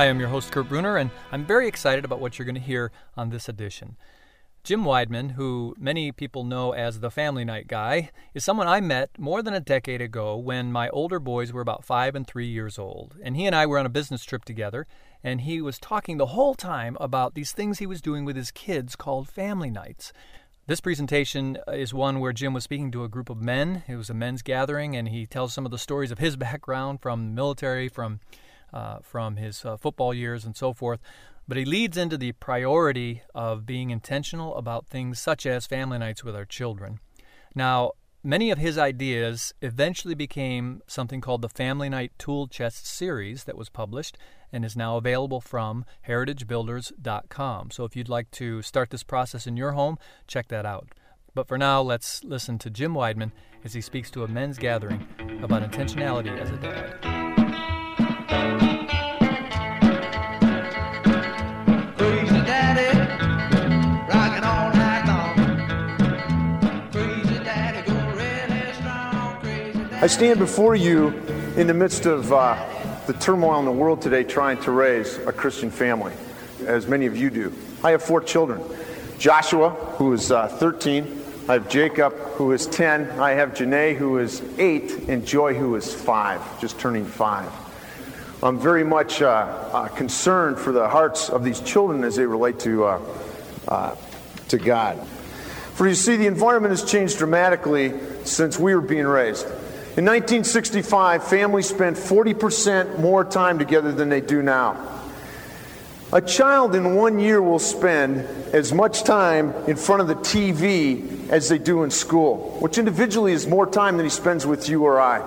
Hi, I'm your host, Kurt Bruner, and I'm very excited about what you're going to hear on this edition. Jim Weidmann, who many people know as the Family Night Guy, is someone I met more than a decade ago when my older boys were about five and three years old. And he and I were on a business trip together, and he was talking the whole time about these things he was doing with his kids called family nights. This presentation uh, is one where Jim was speaking to a group of men. It was a men's gathering, and he tells some of the stories of his background from military, from uh, from his uh, football years and so forth. But he leads into the priority of being intentional about things such as family nights with our children. Now, many of his ideas eventually became something called the Family Night Tool Chest series that was published and is now available from heritagebuilders.com. So if you'd like to start this process in your home, check that out. But for now, let's listen to Jim Weidmann as he speaks to a men's gathering about intentionality as a dad. I stand before you in the midst of uh, the turmoil in the world today trying to raise a Christian family, as many of you do. I have four children Joshua, who is uh, 13. I have Jacob, who is 10. I have Janae, who is 8. And Joy, who is 5, just turning 5. I'm very much uh, uh, concerned for the hearts of these children as they relate to, uh, uh, to God. For you see, the environment has changed dramatically since we were being raised. In 1965, families spent 40% more time together than they do now. A child in one year will spend as much time in front of the TV as they do in school, which individually is more time than he spends with you or I.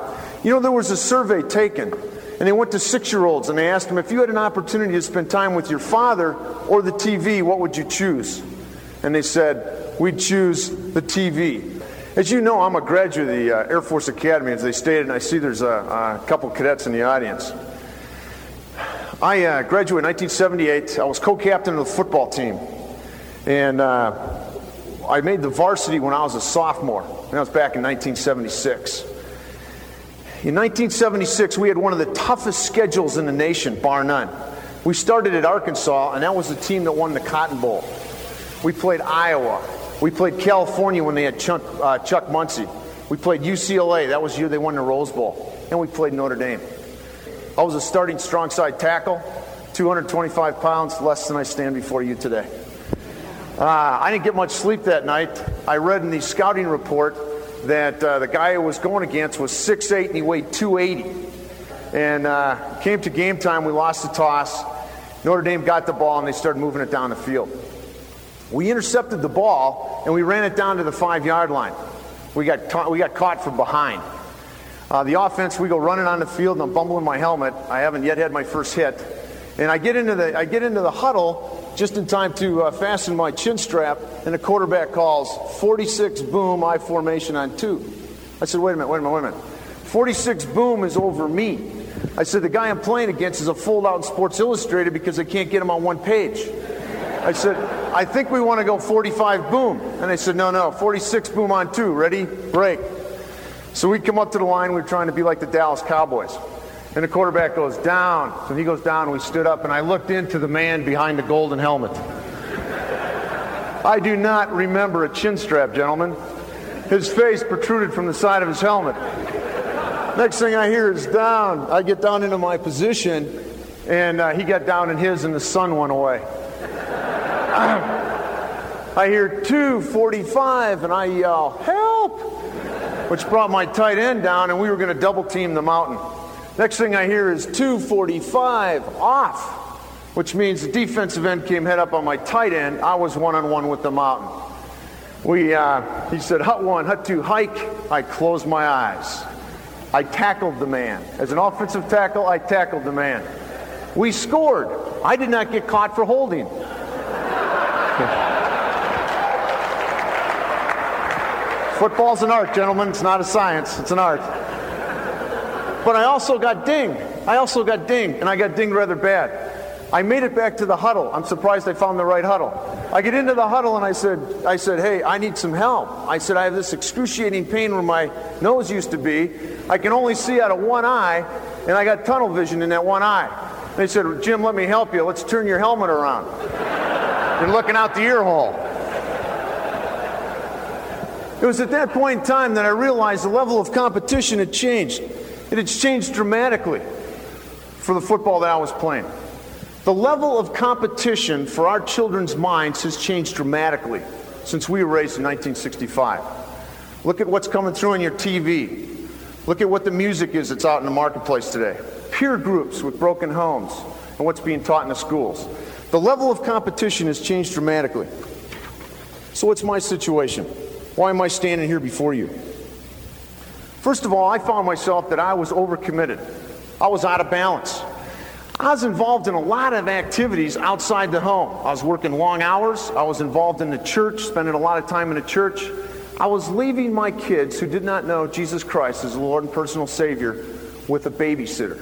You know, there was a survey taken, and they went to six year olds and they asked them if you had an opportunity to spend time with your father or the TV, what would you choose? And they said, We'd choose the TV. As you know, I'm a graduate of the uh, Air Force Academy, as they stated, and I see there's a, a couple cadets in the audience. I uh, graduated in 1978. I was co captain of the football team. And uh, I made the varsity when I was a sophomore, that was back in 1976. In 1976, we had one of the toughest schedules in the nation, bar none. We started at Arkansas, and that was the team that won the Cotton Bowl. We played Iowa, we played California when they had Chuck, uh, Chuck Muncie. We played UCLA. That was the year they won the Rose Bowl. And we played Notre Dame. I was a starting strong side tackle, 225 pounds, less than I stand before you today. Uh, I didn't get much sleep that night. I read in the scouting report that uh, the guy I was going against was 6'8 and he weighed 280. And uh, came to game time, we lost the toss. Notre Dame got the ball and they started moving it down the field. We intercepted the ball and we ran it down to the five yard line. We got, ta- we got caught from behind. Uh, the offense, we go running on the field and I'm bumbling my helmet. I haven't yet had my first hit. And I get into the, I get into the huddle just in time to uh, fasten my chin strap, and the quarterback calls 46 boom, I formation on two. I said, wait a minute, wait a minute, wait a minute. 46 boom is over me. I said, the guy I'm playing against is a fold out Sports Illustrated because I can't get him on one page. I said, I think we want to go 45 boom. And they said, no, no, 46 boom on two. Ready? Break. So we come up to the line. We are trying to be like the Dallas Cowboys. And the quarterback goes down. So he goes down. We stood up, and I looked into the man behind the golden helmet. I do not remember a chin strap, gentlemen. His face protruded from the side of his helmet. Next thing I hear is down. I get down into my position, and uh, he got down in his, and the sun went away. I hear 245 and I yell, help! Which brought my tight end down and we were going to double team the mountain. Next thing I hear is 245 off, which means the defensive end came head up on my tight end. I was one on one with the mountain. We, uh, he said, hut one, hut two, hike. I closed my eyes. I tackled the man. As an offensive tackle, I tackled the man. We scored. I did not get caught for holding. Football's an art, gentlemen. It's not a science, it's an art. But I also got dinged. I also got dinged, and I got dinged rather bad. I made it back to the huddle. I'm surprised I found the right huddle. I get into the huddle and I said, I said, hey, I need some help. I said, I have this excruciating pain where my nose used to be. I can only see out of one eye, and I got tunnel vision in that one eye. They said, Jim, let me help you. Let's turn your helmet around. You're looking out the ear hole. It was at that point in time that I realized the level of competition had changed. It had changed dramatically for the football that I was playing. The level of competition for our children's minds has changed dramatically since we were raised in 1965. Look at what's coming through on your TV. Look at what the music is that's out in the marketplace today. Peer groups with broken homes and what's being taught in the schools. The level of competition has changed dramatically. So, what's my situation? Why am I standing here before you? First of all, I found myself that I was overcommitted. I was out of balance. I was involved in a lot of activities outside the home. I was working long hours. I was involved in the church, spending a lot of time in the church. I was leaving my kids who did not know Jesus Christ as the Lord and personal Savior with a babysitter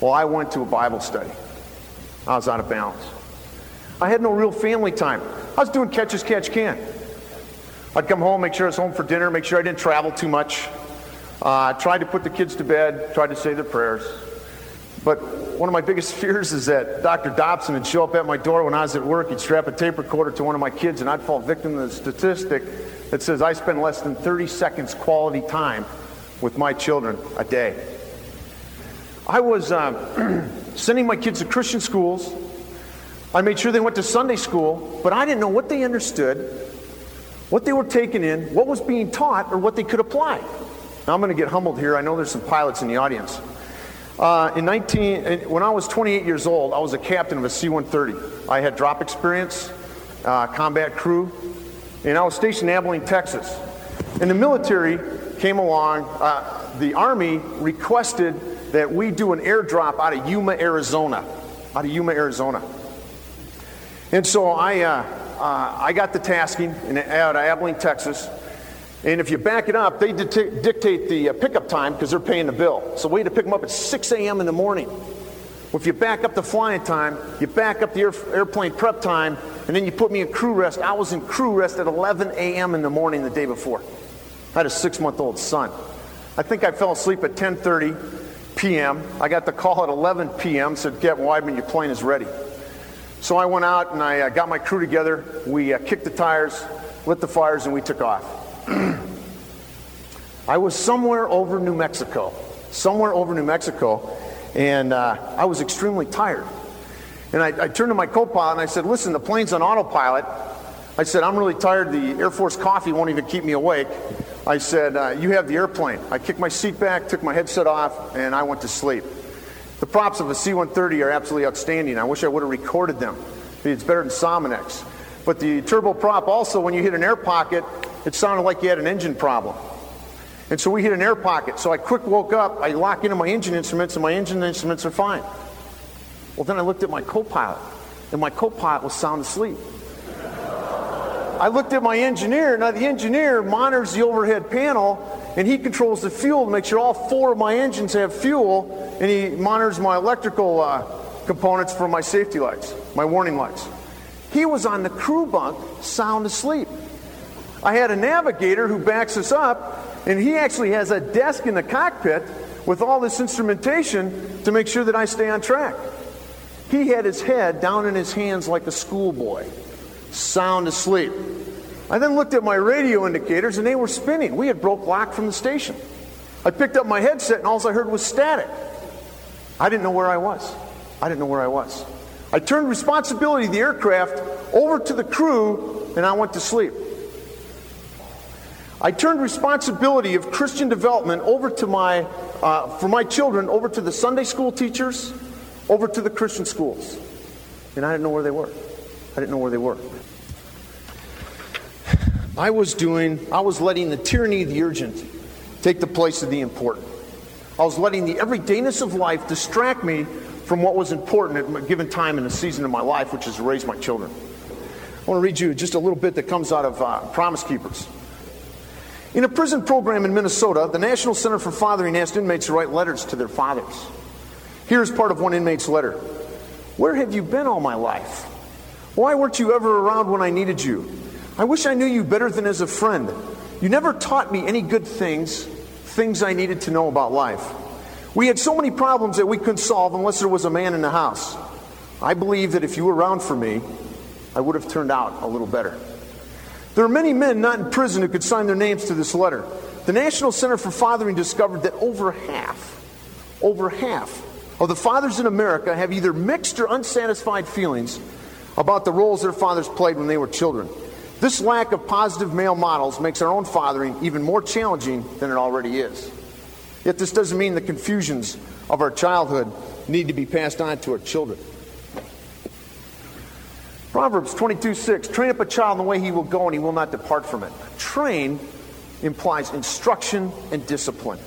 while I went to a Bible study. I was out of balance. I had no real family time. I was doing catch as catch can. I'd come home, make sure I was home for dinner, make sure I didn't travel too much. Uh, tried to put the kids to bed, tried to say their prayers. But one of my biggest fears is that Dr. Dobson would show up at my door when I was at work. He'd strap a tape recorder to one of my kids, and I'd fall victim to the statistic that says I spend less than 30 seconds quality time with my children a day. I was uh, sending my kids to Christian schools. I made sure they went to Sunday school, but I didn't know what they understood, what they were taking in, what was being taught, or what they could apply. Now I'm going to get humbled here. I know there's some pilots in the audience. Uh, in 19, when I was 28 years old, I was a captain of a C-130. I had drop experience, uh, combat crew, and I was stationed in Abilene, Texas. And the military came along. Uh, the Army requested that we do an airdrop out of Yuma, Arizona. Out of Yuma, Arizona. And so I, uh, uh, I got the tasking in, out of Abilene, Texas. And if you back it up, they dictate, dictate the uh, pickup time because they're paying the bill. So we had to pick them up at 6 a.m. in the morning. Well, if you back up the flying time, you back up the air, airplane prep time, and then you put me in crew rest. I was in crew rest at 11 a.m. in the morning the day before. I had a six-month-old son. I think I fell asleep at 10:30 p.m. I got the call at 11 p.m. Said, "Captain Weidmann, your plane is ready." So I went out and I uh, got my crew together. We uh, kicked the tires, lit the fires, and we took off. I was somewhere over New Mexico, somewhere over New Mexico, and uh, I was extremely tired. And I, I turned to my co-pilot and I said, "Listen, the plane's on autopilot." I said, "I'm really tired. The Air Force coffee won't even keep me awake." I said, uh, You have the airplane. I kicked my seat back, took my headset off, and I went to sleep. The props of a C 130 are absolutely outstanding. I wish I would have recorded them. It's better than Sominex. But the turboprop also, when you hit an air pocket, it sounded like you had an engine problem. And so we hit an air pocket. So I quick woke up, I lock into my engine instruments, and my engine instruments are fine. Well, then I looked at my co pilot, and my co pilot was sound asleep. I looked at my engineer. Now, the engineer monitors the overhead panel and he controls the fuel to make sure all four of my engines have fuel, and he monitors my electrical uh, components for my safety lights, my warning lights. He was on the crew bunk, sound asleep. I had a navigator who backs us up, and he actually has a desk in the cockpit with all this instrumentation to make sure that I stay on track. He had his head down in his hands like a schoolboy sound asleep. I then looked at my radio indicators and they were spinning. We had broke lock from the station. I picked up my headset and all I heard was static. I didn't know where I was. I didn't know where I was. I turned responsibility of the aircraft over to the crew and I went to sleep. I turned responsibility of Christian development over to my, uh, for my children, over to the Sunday school teachers, over to the Christian schools. And I didn't know where they were. I didn't know where they were. I was doing, I was letting the tyranny of the urgent take the place of the important. I was letting the everydayness of life distract me from what was important at a given time in the season of my life, which is to raise my children. I want to read you just a little bit that comes out of uh, Promise Keepers. In a prison program in Minnesota, the National Center for Fathering asked inmates to write letters to their fathers. Here's part of one inmate's letter Where have you been all my life? Why weren't you ever around when I needed you? I wish I knew you better than as a friend. You never taught me any good things, things I needed to know about life. We had so many problems that we couldn't solve unless there was a man in the house. I believe that if you were around for me, I would have turned out a little better. There are many men not in prison who could sign their names to this letter. The National Center for Fathering discovered that over half, over half of the fathers in America have either mixed or unsatisfied feelings about the roles their fathers played when they were children. This lack of positive male models makes our own fathering even more challenging than it already is. Yet this doesn't mean the confusions of our childhood need to be passed on to our children. Proverbs 22 6 Train up a child in the way he will go, and he will not depart from it. Train implies instruction and discipline.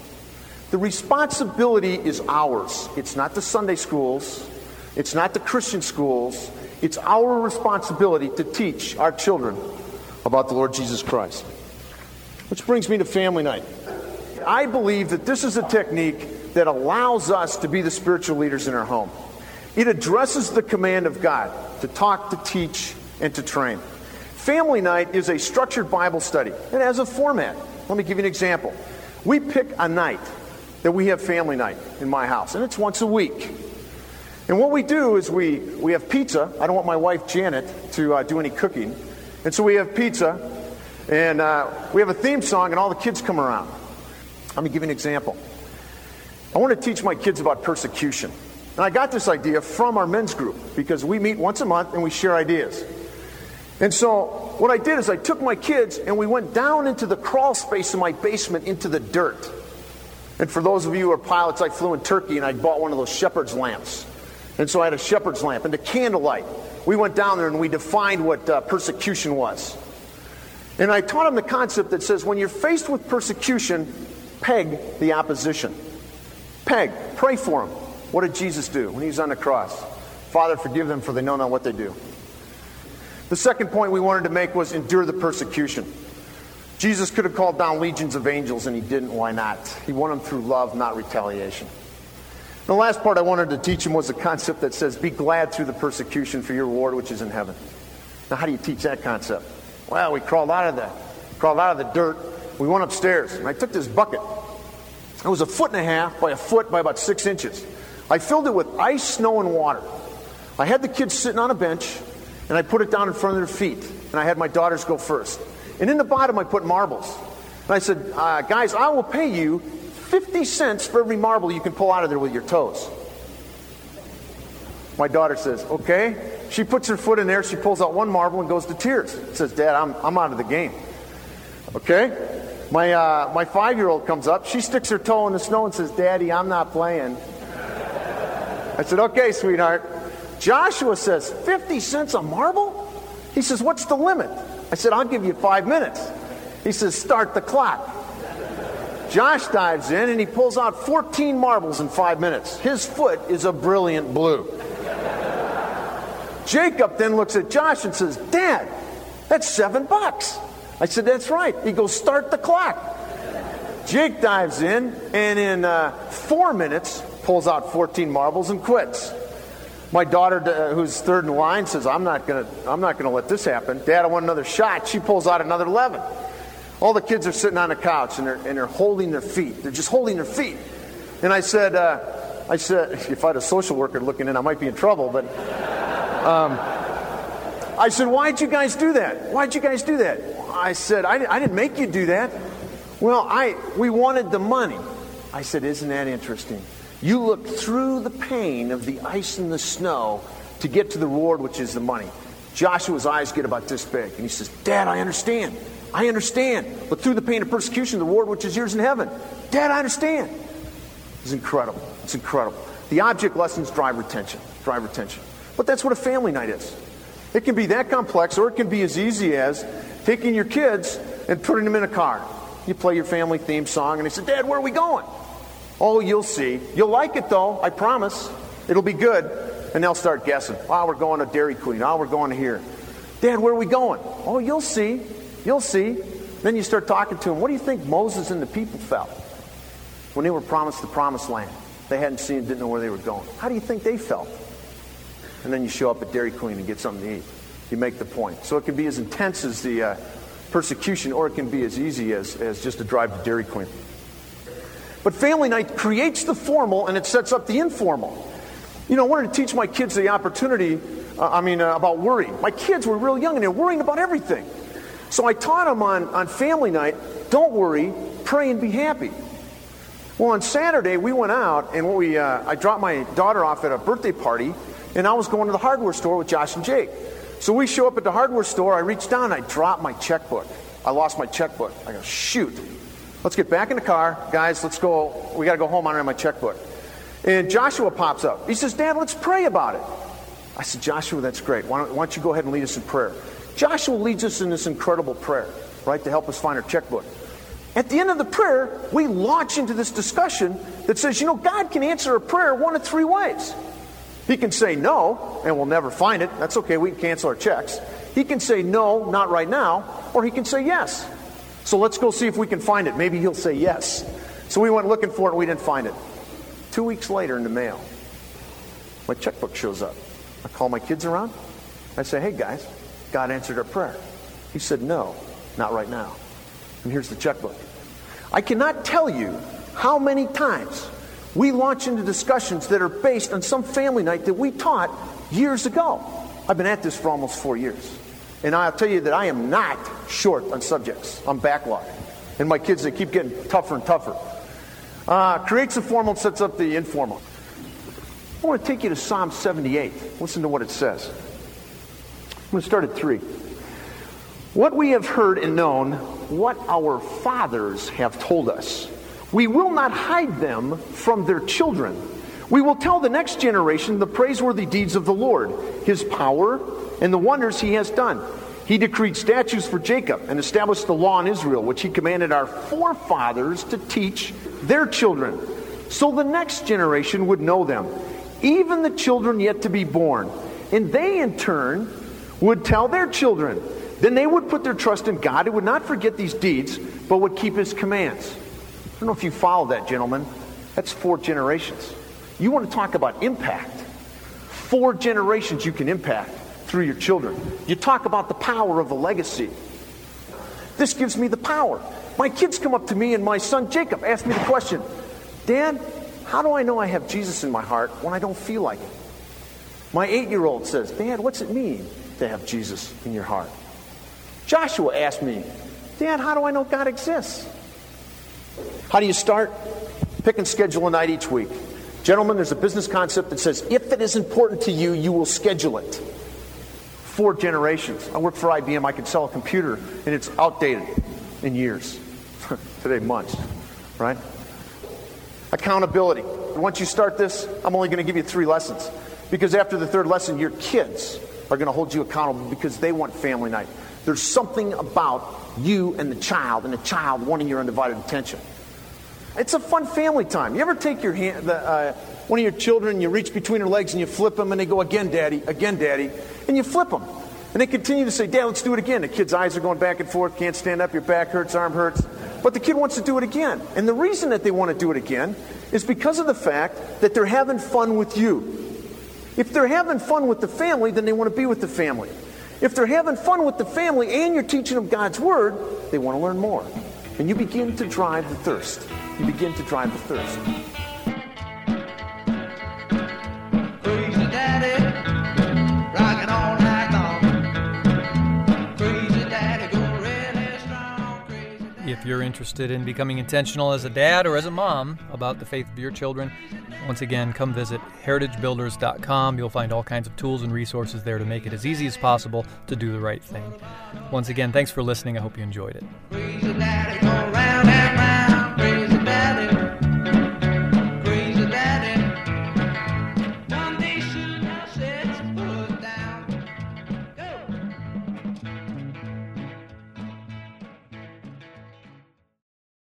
The responsibility is ours. It's not the Sunday schools, it's not the Christian schools. It's our responsibility to teach our children about the Lord Jesus Christ. Which brings me to family night. I believe that this is a technique that allows us to be the spiritual leaders in our home. It addresses the command of God to talk, to teach, and to train. Family night is a structured Bible study. It has a format. Let me give you an example. We pick a night that we have family night in my house, and it's once a week. And what we do is we, we have pizza. I don't want my wife Janet to uh, do any cooking. And so we have pizza, and uh, we have a theme song, and all the kids come around. Let me give you an example. I want to teach my kids about persecution. And I got this idea from our men's group because we meet once a month and we share ideas. And so what I did is I took my kids and we went down into the crawl space in my basement into the dirt. And for those of you who are pilots, I flew in Turkey and I bought one of those shepherd's lamps. And so I had a shepherd's lamp and a candlelight. We went down there and we defined what uh, persecution was. And I taught them the concept that says when you're faced with persecution, peg the opposition. Peg, pray for them. What did Jesus do when he was on the cross? Father, forgive them for they know not what they do. The second point we wanted to make was endure the persecution. Jesus could have called down legions of angels and he didn't. Why not? He won them through love, not retaliation. The last part I wanted to teach him was the concept that says, Be glad through the persecution for your reward which is in heaven. Now, how do you teach that concept? Well, we crawled out of the crawled out of the dirt. We went upstairs, and I took this bucket. It was a foot and a half by a foot by about six inches. I filled it with ice, snow, and water. I had the kids sitting on a bench, and I put it down in front of their feet. And I had my daughters go first. And in the bottom, I put marbles. And I said, uh, guys, I will pay you 50 cents for every marble you can pull out of there with your toes. My daughter says, okay. She puts her foot in there, she pulls out one marble and goes to tears. Says, Dad, I'm, I'm out of the game. Okay? My, uh, my five year old comes up, she sticks her toe in the snow and says, Daddy, I'm not playing. I said, okay, sweetheart. Joshua says, 50 cents a marble? He says, what's the limit? I said, I'll give you five minutes. He says, start the clock. Josh dives in and he pulls out 14 marbles in five minutes. His foot is a brilliant blue. Jacob then looks at Josh and says, Dad, that's seven bucks. I said, That's right. He goes, Start the clock. Jake dives in and in uh, four minutes pulls out 14 marbles and quits. My daughter, uh, who's third in line, says, "I'm not gonna, I'm not gonna let this happen." Dad, I want another shot. She pulls out another 11. All the kids are sitting on the couch and they're, and they're holding their feet. They're just holding their feet. And I said, uh, I said, if I had a social worker looking in, I might be in trouble. But um, I said, why'd you guys do that? Why'd you guys do that? I said, I, I didn't make you do that. Well, I, we wanted the money. I said, isn't that interesting? You look through the pain of the ice and the snow to get to the reward, which is the money. Joshua's eyes get about this big, and he says, Dad, I understand. I understand. But through the pain of persecution, the reward which is yours in heaven. Dad, I understand. It's incredible. It's incredible. The object lessons drive retention. Drive retention. But that's what a family night is. It can be that complex, or it can be as easy as taking your kids and putting them in a car. You play your family theme song, and they say, Dad, where are we going? Oh, you'll see. You'll like it though, I promise. It'll be good. And they'll start guessing. Oh, we're going to Dairy Queen. Oh, we're going to here. Dad, where are we going? Oh, you'll see. You'll see. Then you start talking to them. What do you think Moses and the people felt when they were promised the promised land? They hadn't seen, didn't know where they were going. How do you think they felt? And then you show up at Dairy Queen and get something to eat. You make the point. So it can be as intense as the uh, persecution, or it can be as easy as, as just a drive to Dairy Queen. But family night creates the formal and it sets up the informal. You know, I wanted to teach my kids the opportunity, uh, I mean, uh, about worry. My kids were real young and they're worrying about everything. So I taught them on, on family night don't worry, pray and be happy. Well, on Saturday, we went out and we, uh, I dropped my daughter off at a birthday party, and I was going to the hardware store with Josh and Jake. So we show up at the hardware store. I reach down, I drop my checkbook. I lost my checkbook. I go, shoot. Let's get back in the car. Guys, let's go. We got to go home. I don't have my checkbook. And Joshua pops up. He says, Dad, let's pray about it. I said, Joshua, that's great. Why don't, why don't you go ahead and lead us in prayer? Joshua leads us in this incredible prayer, right, to help us find our checkbook. At the end of the prayer, we launch into this discussion that says, you know, God can answer a prayer one of three ways. He can say no, and we'll never find it. That's okay, we can cancel our checks. He can say no, not right now, or he can say yes. So let's go see if we can find it. Maybe he'll say yes. So we went looking for it and we didn't find it. Two weeks later in the mail, my checkbook shows up. I call my kids around. I say, hey guys, God answered our prayer. He said, no, not right now. And here's the checkbook. I cannot tell you how many times we launch into discussions that are based on some family night that we taught years ago. I've been at this for almost four years. And I'll tell you that I am not short on subjects. I'm backlogged. And my kids, they keep getting tougher and tougher. Uh, creates the formal, sets up the informal. I want to take you to Psalm 78. Listen to what it says. To start at 3. What we have heard and known, what our fathers have told us, we will not hide them from their children. We will tell the next generation the praiseworthy deeds of the Lord, his power, and the wonders he has done. He decreed statutes for Jacob and established the law in Israel, which he commanded our forefathers to teach their children, so the next generation would know them, even the children yet to be born. And they, in turn, would tell their children. Then they would put their trust in God and would not forget these deeds, but would keep his commands. I don't know if you follow that, gentlemen. That's four generations. You want to talk about impact. Four generations you can impact through your children. You talk about the power of a legacy. This gives me the power. My kids come up to me, and my son Jacob asked me the question Dad, how do I know I have Jesus in my heart when I don't feel like it? My eight year old says, Dad, what's it mean to have Jesus in your heart? Joshua asked me, Dad, how do I know God exists? How do you start? Pick and schedule a night each week. Gentlemen, there's a business concept that says if it is important to you, you will schedule it. Four generations. I work for IBM. I can sell a computer, and it's outdated in years. Today, months, right? Accountability. Once you start this, I'm only going to give you three lessons. Because after the third lesson, your kids are going to hold you accountable because they want family night. There's something about you and the child, and the child wanting your undivided attention. It's a fun family time. You ever take your hand, the, uh, one of your children, you reach between their legs and you flip them, and they go again, daddy, again, daddy, and you flip them. And they continue to say, Dad, let's do it again. The kid's eyes are going back and forth, can't stand up, your back hurts, arm hurts. But the kid wants to do it again. And the reason that they want to do it again is because of the fact that they're having fun with you. If they're having fun with the family, then they want to be with the family. If they're having fun with the family and you're teaching them God's Word, they want to learn more. And you begin to drive the thirst. You begin to drive the thirst. You're interested in becoming intentional as a dad or as a mom about the faith of your children, once again, come visit heritagebuilders.com. You'll find all kinds of tools and resources there to make it as easy as possible to do the right thing. Once again, thanks for listening. I hope you enjoyed it.